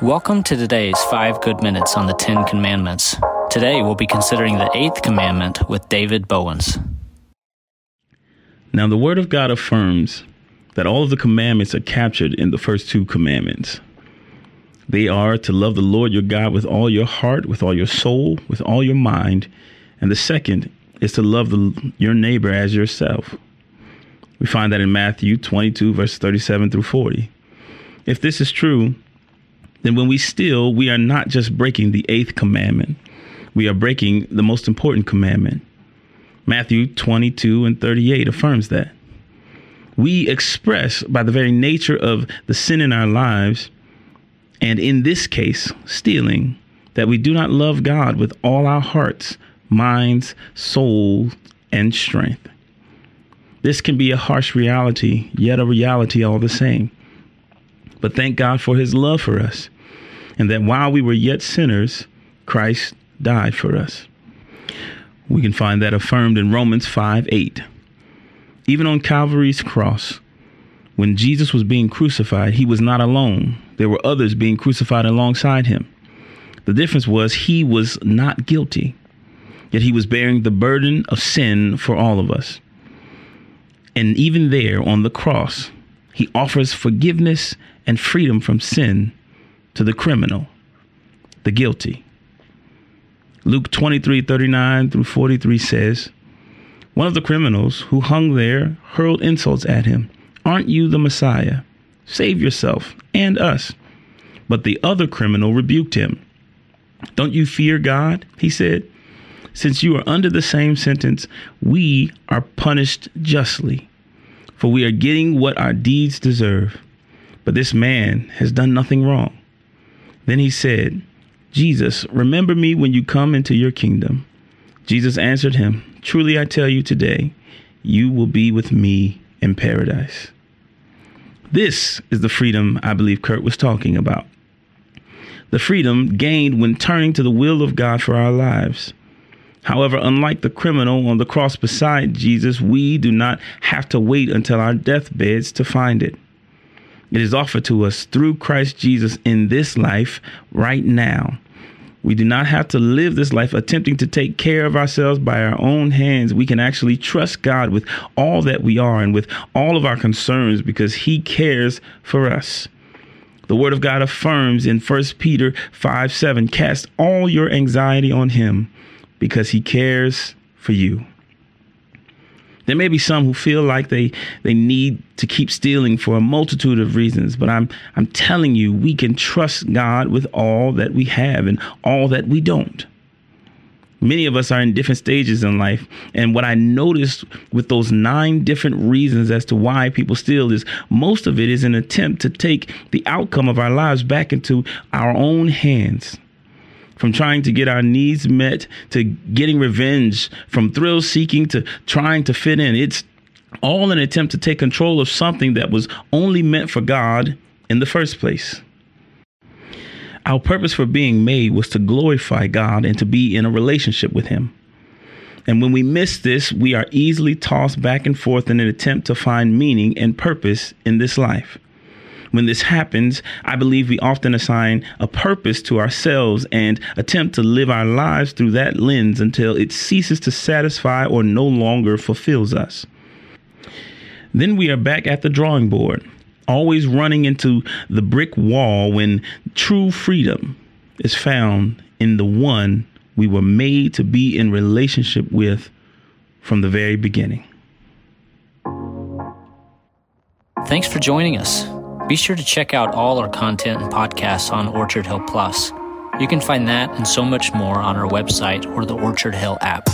Welcome to today's 5 Good Minutes on the Ten Commandments. Today we'll be considering the eighth commandment with David Bowens. Now, the Word of God affirms that all of the commandments are captured in the first two commandments. They are to love the Lord your God with all your heart, with all your soul, with all your mind. And the second is to love the, your neighbor as yourself. We find that in Matthew 22, verse 37 through 40. If this is true, then when we steal, we are not just breaking the eighth commandment, we are breaking the most important commandment. Matthew 22 and 38 affirms that. We express by the very nature of the sin in our lives, and in this case, stealing, that we do not love God with all our hearts, minds, soul, and strength. This can be a harsh reality, yet a reality all the same. But thank God for his love for us, and that while we were yet sinners, Christ died for us. We can find that affirmed in Romans 5 8. Even on Calvary's cross, when Jesus was being crucified, he was not alone. There were others being crucified alongside him. The difference was he was not guilty, yet he was bearing the burden of sin for all of us. And even there on the cross, he offers forgiveness and freedom from sin to the criminal, the guilty. Luke 23 39 through 43 says, One of the criminals who hung there hurled insults at him. Aren't you the Messiah? Save yourself and us. But the other criminal rebuked him. Don't you fear God? He said. Since you are under the same sentence, we are punished justly, for we are getting what our deeds deserve. But this man has done nothing wrong. Then he said, Jesus, remember me when you come into your kingdom. Jesus answered him, Truly I tell you today, you will be with me in paradise. This is the freedom I believe Kurt was talking about. The freedom gained when turning to the will of God for our lives. However, unlike the criminal on the cross beside Jesus, we do not have to wait until our deathbeds to find it. It is offered to us through Christ Jesus in this life right now. We do not have to live this life attempting to take care of ourselves by our own hands. We can actually trust God with all that we are and with all of our concerns because He cares for us. The Word of God affirms in 1 Peter 5 7 cast all your anxiety on Him because He cares for you. There may be some who feel like they they need to keep stealing for a multitude of reasons, but I'm I'm telling you we can trust God with all that we have and all that we don't. Many of us are in different stages in life, and what I noticed with those nine different reasons as to why people steal is most of it is an attempt to take the outcome of our lives back into our own hands from trying to get our needs met to getting revenge, from thrill seeking to trying to fit in. It's all an attempt to take control of something that was only meant for God in the first place. Our purpose for being made was to glorify God and to be in a relationship with Him. And when we miss this, we are easily tossed back and forth in an attempt to find meaning and purpose in this life. When this happens, I believe we often assign a purpose to ourselves and attempt to live our lives through that lens until it ceases to satisfy or no longer fulfills us. Then we are back at the drawing board, always running into the brick wall when true freedom is found in the one we were made to be in relationship with from the very beginning. Thanks for joining us. Be sure to check out all our content and podcasts on Orchard Hill Plus. You can find that and so much more on our website or the Orchard Hill app.